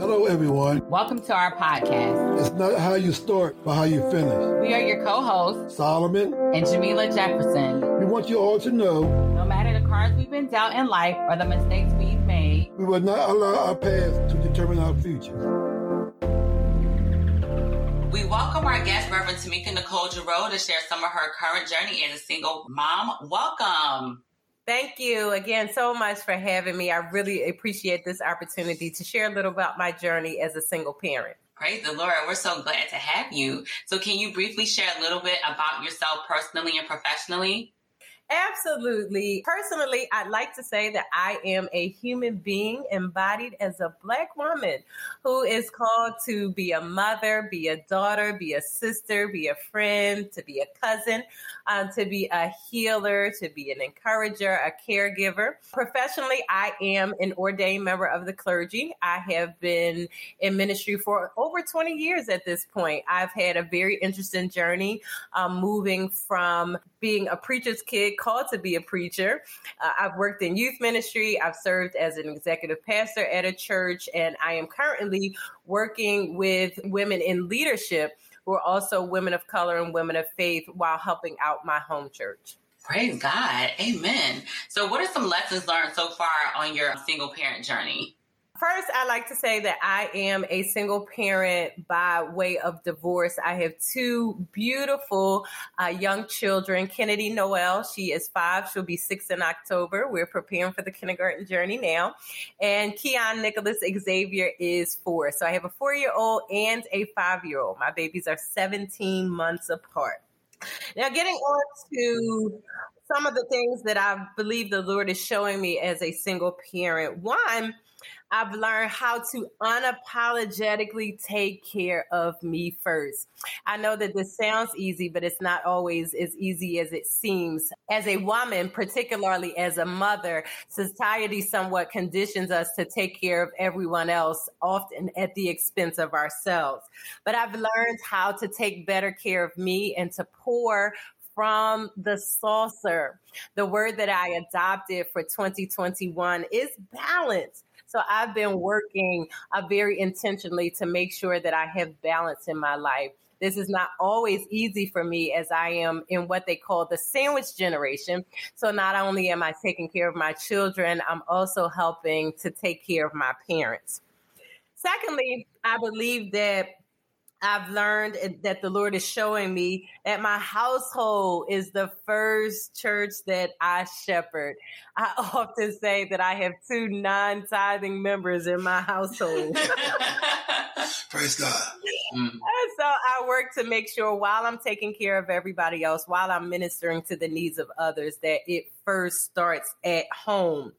Hello, everyone. Welcome to our podcast. It's not how you start, but how you finish. We are your co hosts, Solomon and Jamila Jefferson. We want you all to know no matter the cards we've been dealt in life or the mistakes we've made, we will not allow our past to determine our future. We welcome our guest, Reverend Tamika Nicole Giroux, to share some of her current journey as a single mom. Welcome. Thank you again so much for having me. I really appreciate this opportunity to share a little about my journey as a single parent. Praise the Lord. We're so glad to have you. So, can you briefly share a little bit about yourself personally and professionally? Absolutely. Personally, I'd like to say that I am a human being embodied as a Black woman who is called to be a mother, be a daughter, be a sister, be a friend, to be a cousin, um, to be a healer, to be an encourager, a caregiver. Professionally, I am an ordained member of the clergy. I have been in ministry for over 20 years at this point. I've had a very interesting journey um, moving from being a preacher's kid called to be a preacher. Uh, I've worked in youth ministry. I've served as an executive pastor at a church, and I am currently working with women in leadership who are also women of color and women of faith while helping out my home church. Praise God. Amen. So, what are some lessons learned so far on your single parent journey? First, I like to say that I am a single parent by way of divorce. I have two beautiful uh, young children. Kennedy Noel, she is five. She'll be six in October. We're preparing for the kindergarten journey now. And Keon Nicholas Xavier is four. So I have a four year old and a five year old. My babies are 17 months apart. Now, getting on to some of the things that I believe the Lord is showing me as a single parent. One, I've learned how to unapologetically take care of me first. I know that this sounds easy, but it's not always as easy as it seems. As a woman, particularly as a mother, society somewhat conditions us to take care of everyone else, often at the expense of ourselves. But I've learned how to take better care of me and to pour from the saucer. The word that I adopted for 2021 is balance. So I've been working uh, very intentionally to make sure that I have balance in my life. This is not always easy for me as I am in what they call the sandwich generation. So not only am I taking care of my children, I'm also helping to take care of my parents. Secondly, I believe that I've learned that the Lord is showing me that my household is the first church that I shepherd. I often say that I have two non tithing members in my household. Praise God. Mm. So I work to make sure while I'm taking care of everybody else, while I'm ministering to the needs of others, that it first starts at home.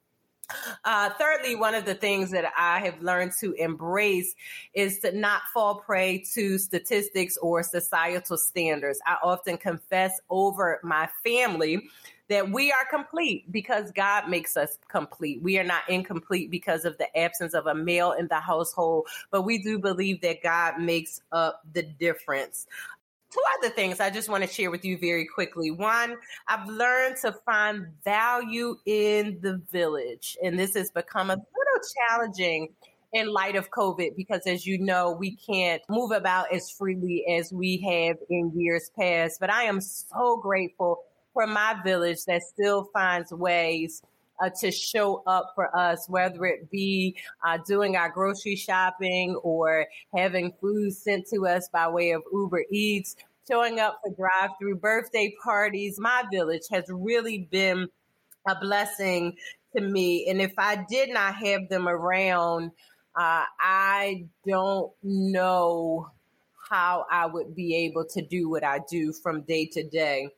Uh, thirdly, one of the things that I have learned to embrace is to not fall prey to statistics or societal standards. I often confess over my family that we are complete because God makes us complete. We are not incomplete because of the absence of a male in the household, but we do believe that God makes up the difference two other things I just want to share with you very quickly. One, I've learned to find value in the village, and this has become a little challenging in light of COVID because, as you know, we can't move about as freely as we have in years past. But I am so grateful for my village that still finds ways uh, to show up for us, whether it be uh, doing our grocery shopping or having food sent to us by way of Uber Eats, showing up for drive through birthday parties. My village has really been a blessing to me. And if I did not have them around, uh, I don't know how I would be able to do what I do from day to day.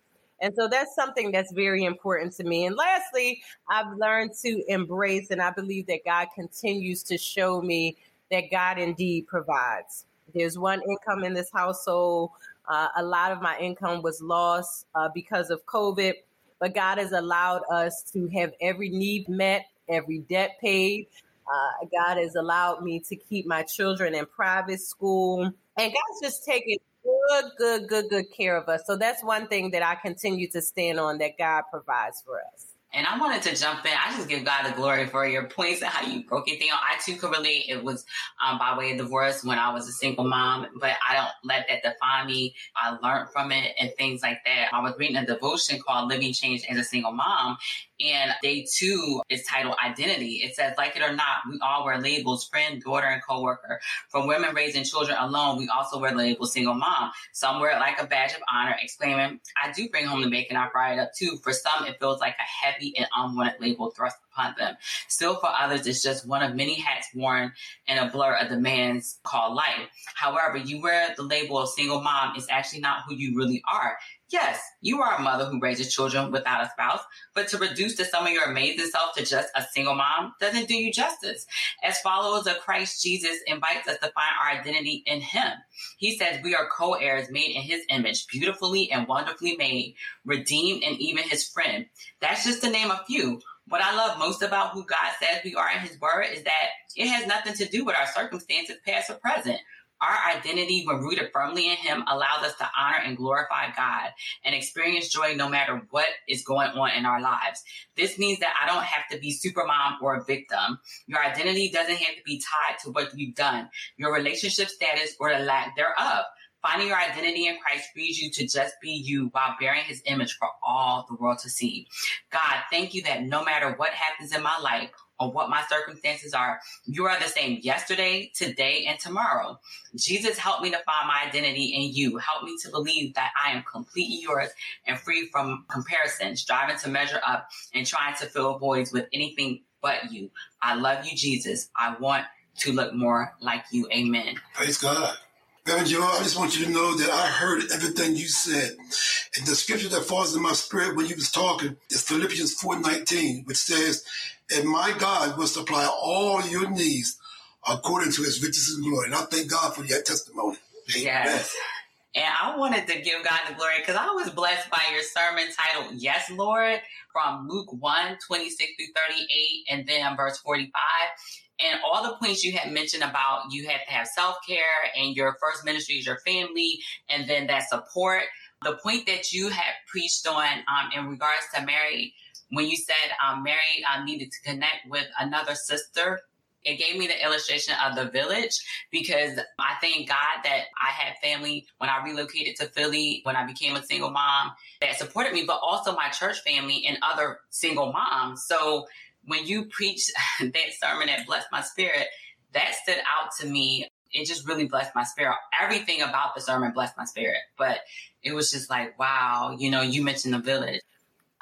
And so that's something that's very important to me. And lastly, I've learned to embrace, and I believe that God continues to show me that God indeed provides. There's one income in this household. Uh, a lot of my income was lost uh, because of COVID, but God has allowed us to have every need met, every debt paid. Uh, God has allowed me to keep my children in private school. And God's just taken good, good, good, good care of us. So that's one thing that I continue to stand on that God provides for us. And I wanted to jump in. I just give God the glory for your points and how you broke it down. I too could relate. It was um, by way of divorce when I was a single mom, but I don't let that define me. I learned from it and things like that. I was reading a devotion called Living Change as a Single Mom, and day two is titled Identity. It says, like it or not, we all wear labels friend, daughter, and coworker. From women raising children alone, we also wear the label single mom. Some wear it like a badge of honor, exclaiming, I do bring home the bacon, I fry it up too. For some, it feels like a heavy and unwanted label thrust upon them. Still, for others, it's just one of many hats worn in a blur of demands called life. However, you wear the label of single mom is actually not who you really are. Yes, you are a mother who raises children without a spouse, but to reduce the sum of your amazing self to just a single mom doesn't do you justice. As followers of Christ, Jesus invites us to find our identity in Him. He says we are co heirs made in His image, beautifully and wonderfully made, redeemed, and even His friend. That's just to name a few. What I love most about who God says we are in His Word is that it has nothing to do with our circumstances, past or present. Our identity, when rooted firmly in Him, allows us to honor and glorify God and experience joy no matter what is going on in our lives. This means that I don't have to be super mom or a victim. Your identity doesn't have to be tied to what you've done, your relationship status, or the lack thereof. Finding your identity in Christ frees you to just be you while bearing his image for all the world to see. God, thank you that no matter what happens in my life, or what my circumstances are. You are the same yesterday, today, and tomorrow. Jesus, help me to find my identity in you. Help me to believe that I am completely yours and free from comparison, striving to measure up and trying to fill voids with anything but you. I love you, Jesus. I want to look more like you. Amen. Praise God. Reverend I just want you to know that I heard everything you said. And the scripture that falls in my spirit when you was talking is Philippians 4.19, which says, and my God will supply all your needs according to his riches and glory. And I thank God for your testimony. Yes. And I wanted to give God the glory because I was blessed by your sermon titled Yes, Lord, from Luke 1, 26 through 38, and then verse 45. And all the points you had mentioned about you have to have self care and your first ministry is your family, and then that support. The point that you had preached on um, in regards to Mary when you said um, Mary um, needed to connect with another sister, it gave me the illustration of the village because I thank God that I had family when I relocated to Philly, when I became a single mom that supported me, but also my church family and other single moms. So when you preached that sermon that blessed my spirit, that stood out to me. It just really blessed my spirit. Everything about the sermon blessed my spirit, but it was just like, wow, you know, you mentioned the village.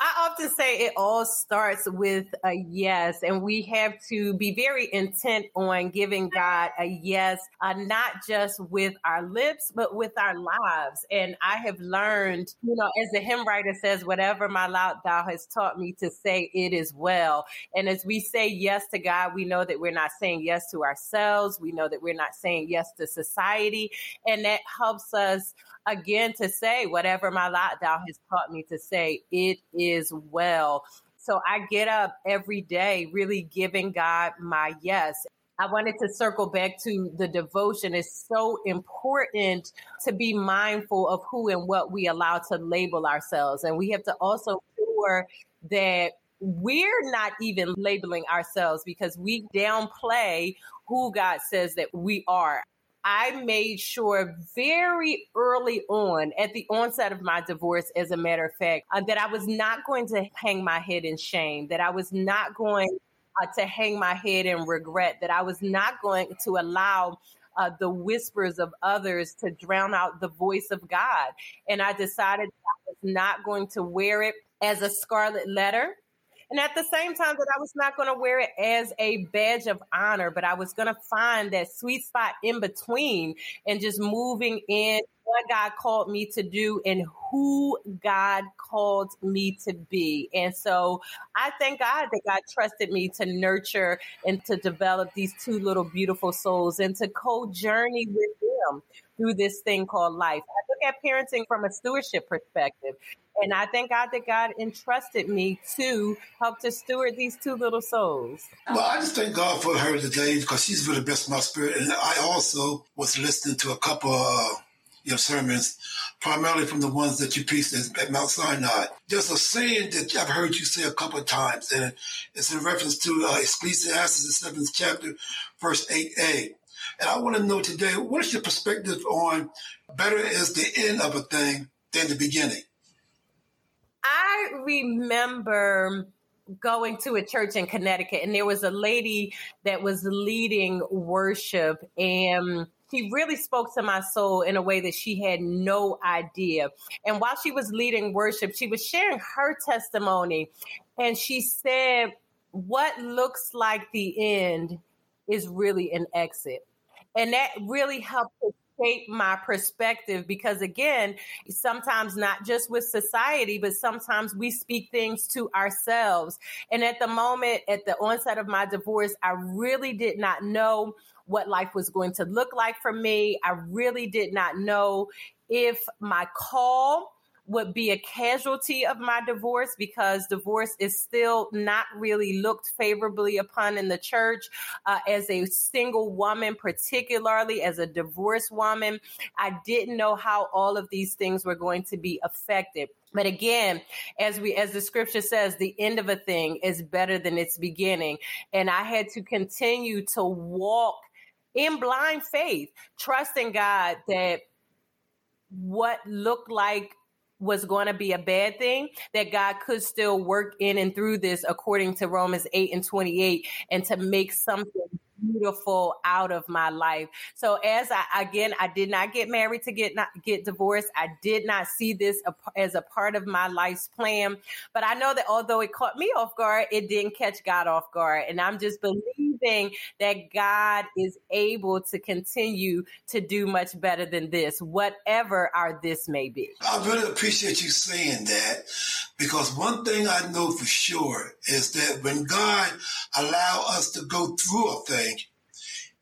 I often say it all starts with a yes, and we have to be very intent on giving God a yes, uh, not just with our lips, but with our lives. And I have learned, you know, as the hymn writer says, whatever my loud thou has taught me to say, it is well. And as we say yes to God, we know that we're not saying yes to ourselves. We know that we're not saying yes to society. And that helps us again to say whatever my lockdown has taught me to say, it is well. So I get up every day really giving God my yes. I wanted to circle back to the devotion. It's so important to be mindful of who and what we allow to label ourselves. And we have to also sure that we're not even labeling ourselves because we downplay who God says that we are. I made sure very early on, at the onset of my divorce, as a matter of fact, uh, that I was not going to hang my head in shame, that I was not going uh, to hang my head in regret, that I was not going to allow uh, the whispers of others to drown out the voice of God. And I decided I was not going to wear it as a scarlet letter. And at the same time that I was not going to wear it as a badge of honor, but I was going to find that sweet spot in between and just moving in what God called me to do and who God called me to be. And so I thank God that God trusted me to nurture and to develop these two little beautiful souls and to co journey with them through this thing called life. I look at parenting from a stewardship perspective. And I thank God that God entrusted me to help to steward these two little souls. Well, I just thank God for her today because she's really blessed my spirit. And I also was listening to a couple of your sermons primarily from the ones that you preached at Mount Sinai. There's a saying that I've heard you say a couple of times, and it's in reference to uh, Ecclesiastes, the seventh chapter, verse 8a. And I want to know today, what is your perspective on better is the end of a thing than the beginning? I remember going to a church in Connecticut, and there was a lady that was leading worship, and she really spoke to my soul in a way that she had no idea. And while she was leading worship, she was sharing her testimony, and she said, What looks like the end is really an exit. And that really helped shape my perspective because again sometimes not just with society but sometimes we speak things to ourselves. And at the moment at the onset of my divorce i really did not know what life was going to look like for me. I really did not know if my call would be a casualty of my divorce because divorce is still not really looked favorably upon in the church. Uh, as a single woman, particularly as a divorced woman, I didn't know how all of these things were going to be affected. But again, as we, as the scripture says, the end of a thing is better than its beginning. And I had to continue to walk in blind faith, trusting God that what looked like was going to be a bad thing, that God could still work in and through this according to Romans 8 and 28 and to make something beautiful out of my life. So as I again, I did not get married to get not get divorced. I did not see this as a part of my life's plan. But I know that although it caught me off guard, it didn't catch God off guard. And I'm just believing that God is able to continue to do much better than this, whatever our this may be. I really appreciate you saying that because one thing I know for sure is that when God allow us to go through a thing,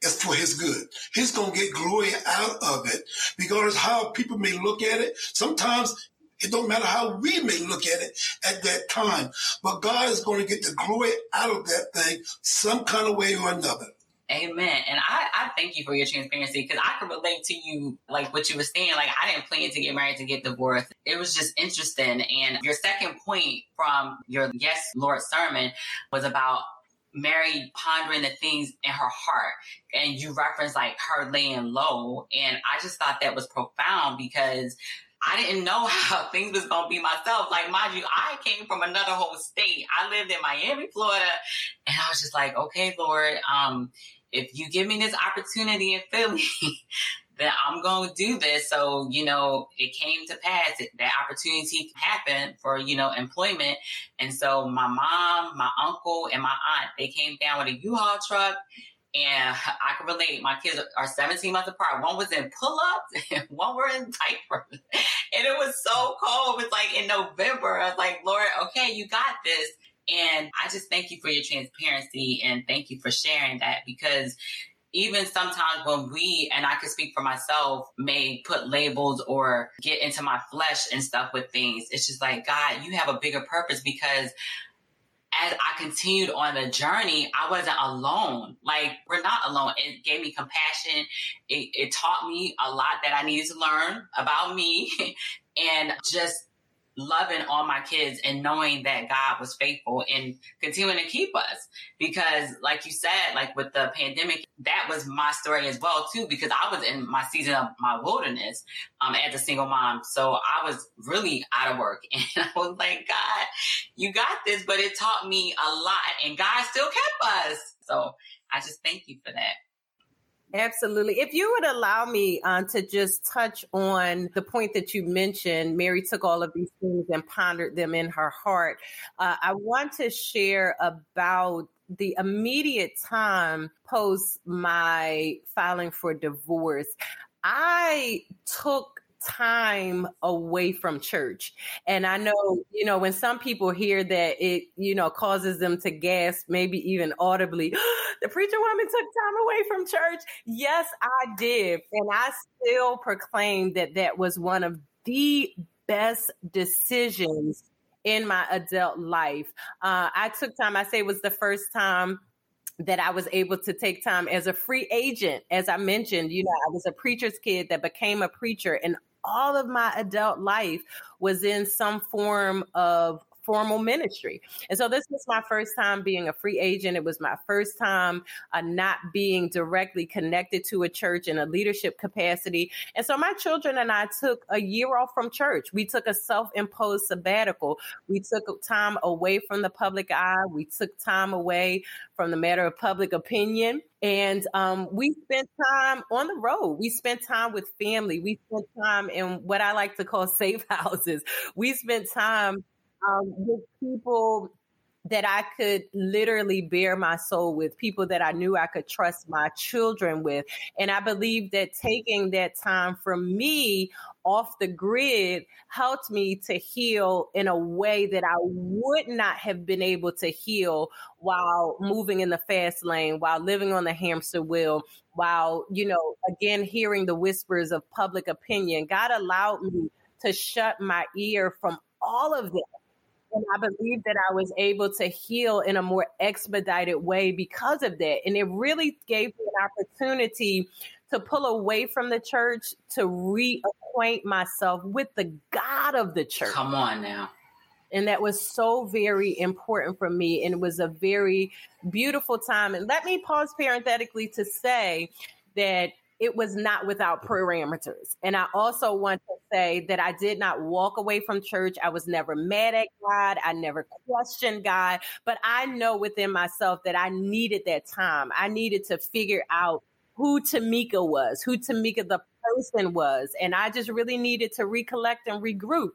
it's for his good. He's going to get glory out of it. Because how people may look at it, sometimes it don't matter how we may look at it at that time, but God is going to get the glory out of that thing some kind of way or another. Amen. And I, I thank you for your transparency because I can relate to you, like what you were saying. Like, I didn't plan to get married to get divorced. It was just interesting. And your second point from your Yes, Lord sermon was about Mary pondering the things in her heart. And you reference like her laying low. And I just thought that was profound because I didn't know how things was gonna be myself. Like, mind you, I came from another whole state. I lived in Miami, Florida, and I was just like, okay, Lord, um, if you give me this opportunity in Philly, that I'm going to do this. So, you know, it came to pass. That opportunity happened for, you know, employment. And so my mom, my uncle, and my aunt, they came down with a U-Haul truck. And I can relate. My kids are 17 months apart. One was in pull-ups and one were in diapers. And it was so cold. It was like in November. I was like, Lord, okay, you got this. And I just thank you for your transparency and thank you for sharing that because even sometimes when we, and I can speak for myself, may put labels or get into my flesh and stuff with things, it's just like, God, you have a bigger purpose because as I continued on the journey, I wasn't alone. Like, we're not alone. It gave me compassion. It, it taught me a lot that I needed to learn about me and just loving all my kids and knowing that God was faithful and continuing to keep us. Because like you said, like with the pandemic, that was my story as well too, because I was in my season of my wilderness, um, as a single mom. So I was really out of work and I was like, God, you got this, but it taught me a lot and God still kept us. So I just thank you for that. Absolutely. If you would allow me uh, to just touch on the point that you mentioned, Mary took all of these things and pondered them in her heart. Uh, I want to share about the immediate time post my filing for divorce. I took time away from church. And I know, you know, when some people hear that it, you know, causes them to gasp, maybe even audibly, the preacher woman took time away from church. Yes, I did. And I still proclaim that that was one of the best decisions in my adult life. Uh, I took time, I say it was the first time that I was able to take time as a free agent. As I mentioned, you know, I was a preacher's kid that became a preacher and all of my adult life was in some form of formal ministry. And so this was my first time being a free agent. It was my first time uh, not being directly connected to a church in a leadership capacity. And so my children and I took a year off from church. We took a self imposed sabbatical. We took time away from the public eye. We took time away from the matter of public opinion. And um, we spent time on the road. We spent time with family. We spent time in what I like to call safe houses. We spent time um, with people that I could literally bare my soul with, people that I knew I could trust my children with. And I believe that taking that time from me off the grid helped me to heal in a way that I would not have been able to heal while moving in the fast lane, while living on the hamster wheel, while, you know, again, hearing the whispers of public opinion. God allowed me to shut my ear from all of that and I believe that I was able to heal in a more expedited way because of that. And it really gave me an opportunity to pull away from the church to reacquaint myself with the God of the church. Come on now. And that was so very important for me. And it was a very beautiful time. And let me pause parenthetically to say that it was not without mm-hmm. parameters. And I also want to say that I did not walk away from church. I was never mad at God. I never questioned God. But I know within myself that I needed that time. I needed to figure out who Tamika was, who Tamika the person was. And I just really needed to recollect and regroup.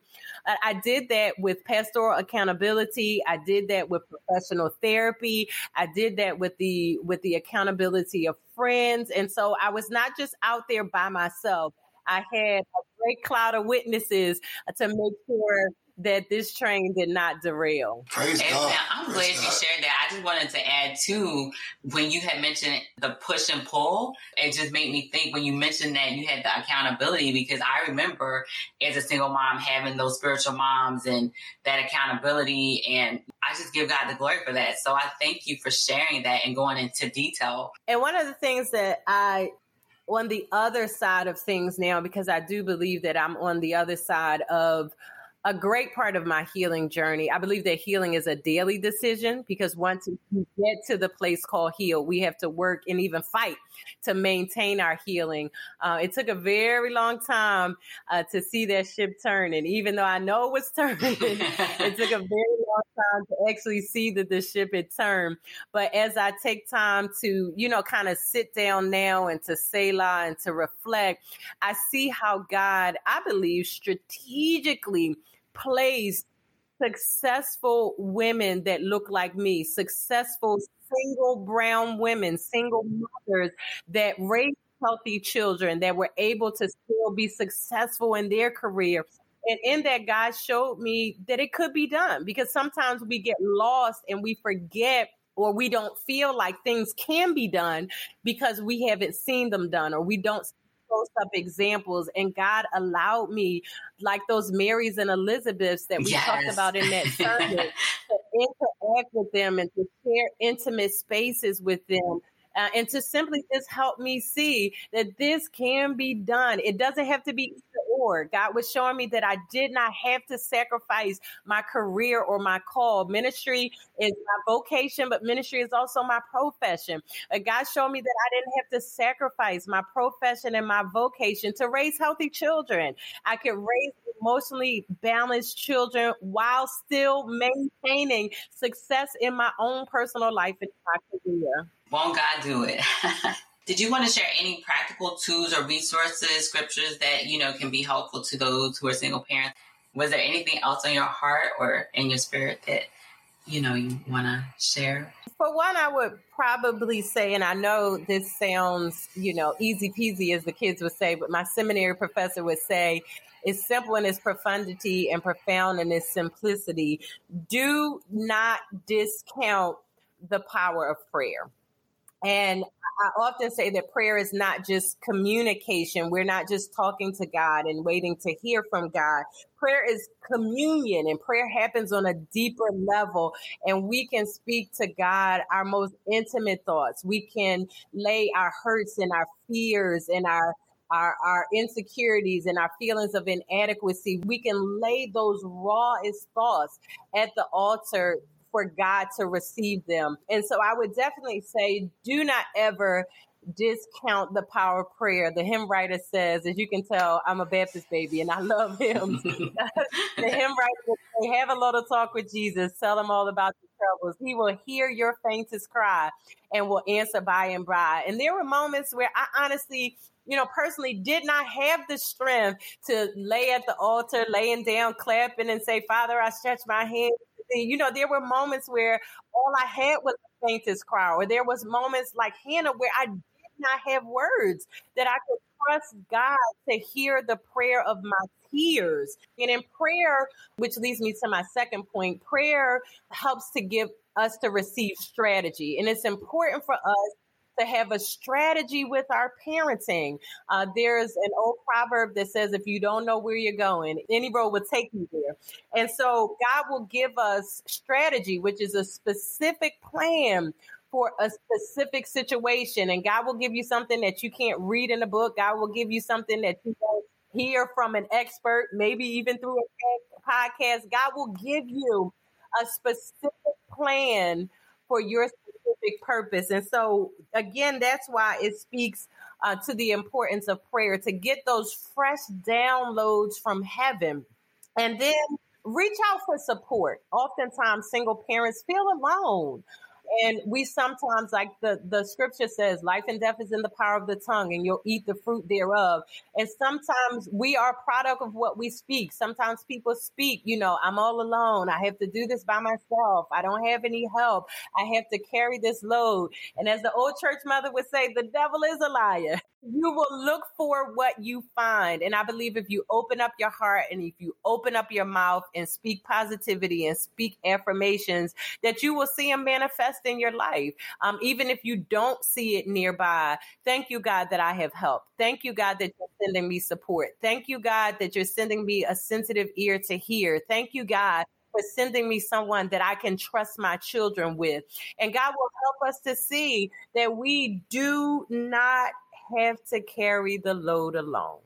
I did that with pastoral accountability. I did that with professional therapy. I did that with the with the accountability of friends. And so I was not just out there by myself. I had a great cloud of witnesses to make sure that this train did not derail. Praise God. I'm Praise glad God. you shared that. I just wanted to add too, when you had mentioned the push and pull, it just made me think when you mentioned that you had the accountability because I remember as a single mom having those spiritual moms and that accountability and I just give God the glory for that. So I thank you for sharing that and going into detail. And one of the things that I on the other side of things now because I do believe that I'm on the other side of a great part of my healing journey. I believe that healing is a daily decision because once we get to the place called heal, we have to work and even fight to maintain our healing. Uh, it took a very long time uh, to see that ship turning, even though I know it was turning. it took a very long time to actually see that the ship had turned. But as I take time to, you know, kind of sit down now and to Selah and to reflect, I see how God, I believe, strategically placed successful women that look like me, successful single brown women, single mothers that raised healthy children that were able to still be successful in their career. And in that, God showed me that it could be done because sometimes we get lost and we forget or we don't feel like things can be done because we haven't seen them done or we don't up examples. And God allowed me, like those Marys and Elizabeths that we Yes. talked about in that sermon, to interact with them and to share intimate spaces with them. Uh, and to simply just help me see that this can be done. It doesn't have to be God was showing me that I did not have to sacrifice my career or my call. Ministry is my vocation, but ministry is also my profession. Uh, God showed me that I didn't have to sacrifice my profession and my vocation to raise healthy children. I could raise emotionally balanced children while still maintaining success in my own personal life and my career. Won't God do it? Did you want to share any practical tools or resources, scriptures that you know can be helpful to those who are single parents? Was there anything else on your heart or in your spirit that you know you want to share? For one, I would probably say, and I know this sounds, you know, easy peasy as the kids would say, but my seminary professor would say, it's simple in its profundity and profound in its simplicity. Do not discount the power of prayer. And I often say that prayer is not just communication. We're not just talking to God and waiting to hear from God. Prayer is communion and prayer happens on a deeper level and we can speak to God our most intimate thoughts. We can lay our hurts and our fears and our our, our insecurities and our feelings of inadequacy, we can lay those rawest thoughts at the altar for God to receive them. And so I would definitely say do not ever discount the power of prayer. The hymn writer says, as you can tell, I'm a Baptist baby and I love him. the hymn writer say, have a little talk with Jesus. Tell him all about your troubles. He will hear your faintest cry and will answer by and by. And there were moments where I honestly you know, personally did not have the strength to lay at the altar, laying down, clapping, and say, Father, I stretch my hand. You know, there were moments where all I had was the faintest cry, or there was moments like Hannah where I did not have words that I could trust God to hear the prayer of my tears. And in prayer, which leads me to my second point, prayer helps to give us to receive strategy. And it's important for us to have a strategy with our parenting. Uh, there's an old proverb that says, if you don't know where you're going, any road will take you there. And so God will give us strategy, which is a specific plan for a specific situation. And God will give you something that you can't read in a book. God will give you something that you don't hear from an expert, maybe even through a podcast. God will give you a specific plan for your specific purpose. And so, again, that's why it speaks uh, to the importance of prayer to get those fresh downloads from heaven. And then reach out for support. Oftentimes, single parents feel alone. And we sometimes, like the, the scripture says, life and death is in the power of the tongue, and you'll eat the fruit thereof. And sometimes we are product of what we speak. Sometimes people speak, you know, I'm all alone. I have to do this by myself. I don't have any help. I have to carry this load. And as the old church mother would say, the devil is a liar. You will look for what you find. And I believe if you open up your heart and if you open up your mouth and speak positivity and speak affirmations, that you will see them manifest in your life. Um, even if you don't see it nearby, thank you, God, that I have help. Thank you, God, that you're sending me support. Thank you, God, that you're sending me a sensitive ear to hear. Thank you, God, for sending me someone that I can trust my children with. And God will help us to see that we do not have to carry the load alone.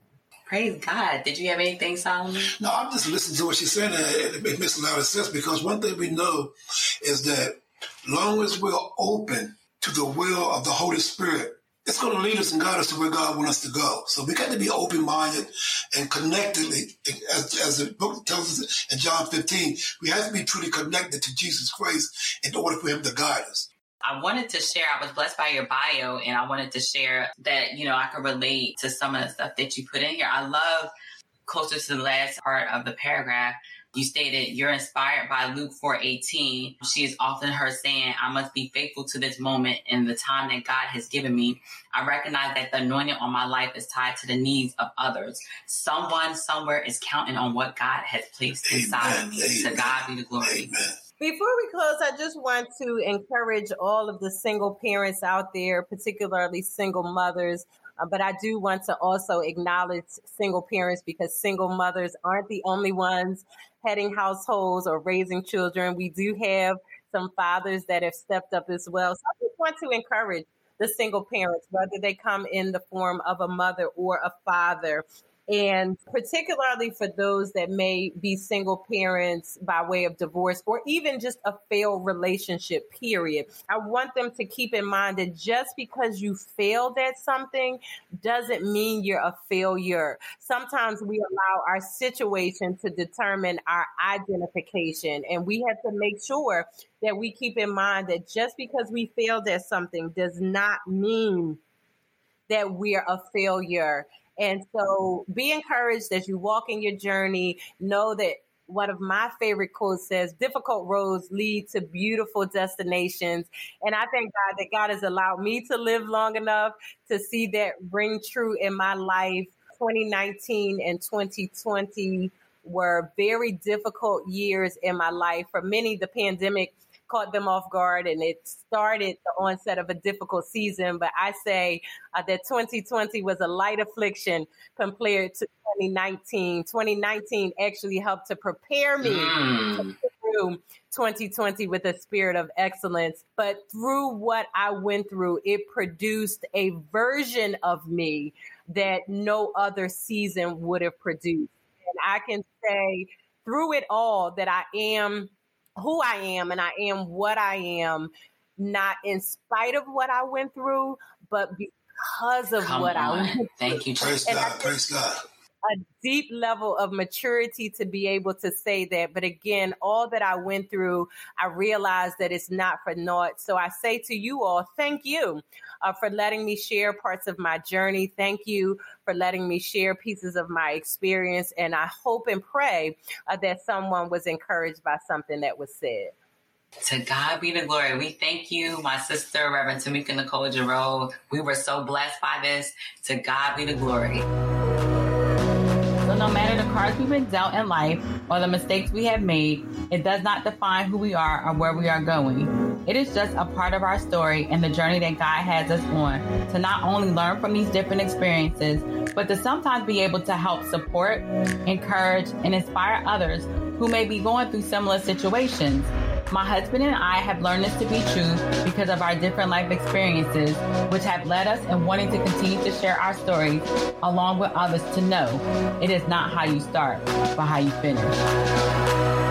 Praise God. Did you have anything, Solomon? No, I'm just listening to what she's saying, and it makes a lot of sense because one thing we know is that long as we're open to the will of the Holy Spirit, it's going to lead us and guide us to where God wants us to go. So we got to be open minded and connected. As, as the book tells us in John 15, we have to be truly connected to Jesus Christ in order for Him to guide us. I wanted to share, I was blessed by your bio, and I wanted to share that, you know, I could relate to some of the stuff that you put in here. I love closer to the last part of the paragraph. You stated you're inspired by Luke 4:18. She is often heard saying, "I must be faithful to this moment in the time that God has given me. I recognize that the anointing on my life is tied to the needs of others. Someone somewhere is counting on what God has placed inside of me. Amen. To God be the glory." Amen. Before we close, I just want to encourage all of the single parents out there, particularly single mothers. Uh, but I do want to also acknowledge single parents because single mothers aren't the only ones heading households or raising children. We do have some fathers that have stepped up as well. So I just want to encourage the single parents, whether they come in the form of a mother or a father, and particularly for those that may be single parents by way of divorce or even just a failed relationship, period. I want them to keep in mind that just because you failed at something doesn't mean you're a failure. Sometimes we allow our situation to determine our identification, and we have to make sure that we keep in mind that just because we failed at something does not mean that we're a failure. And so be encouraged as you walk in your journey. Know that one of my favorite quotes says, difficult roads lead to beautiful destinations. And I thank God that God has allowed me to live long enough to see that ring true in my life. 2019 and 2020 were very difficult years in my life. For many, the pandemic caught them off guard and it started the onset of a difficult season. But I say uh, that 2020 was a light affliction compared to 2019. 2019 actually helped to prepare me mm. to through 2020 with a spirit of excellence. But through what I went through, it produced a version of me that no other season would have produced. And I can say through it all that I am who I am and I am what I am, not in spite of what I went through, but because of Come what on. I went through. Thank you. Praise God. Praise God a deep level of maturity to be able to say that. But again, all that I went through, I realized that it's not for naught. So I say to you all, thank you uh, for letting me share parts of my journey. Thank you for letting me share pieces of my experience. And I hope and pray uh, that someone was encouraged by something that was said. To God be the glory. We thank you, my sister, Reverend Tamika Nicole Jarreau. We were so blessed by this. To God be the glory no matter the cards we've been dealt in life or the mistakes we have made, it does not define who we are or where we are going. It is just a part of our story and the journey that God has us on to not only learn from these different experiences, but to sometimes be able to help support, encourage, and inspire others who may be going through similar situations. My husband and I have learned this to be true because of our different life experiences, which have led us in wanting to continue to share our stories along with others to know it is not how you start, but how you finish.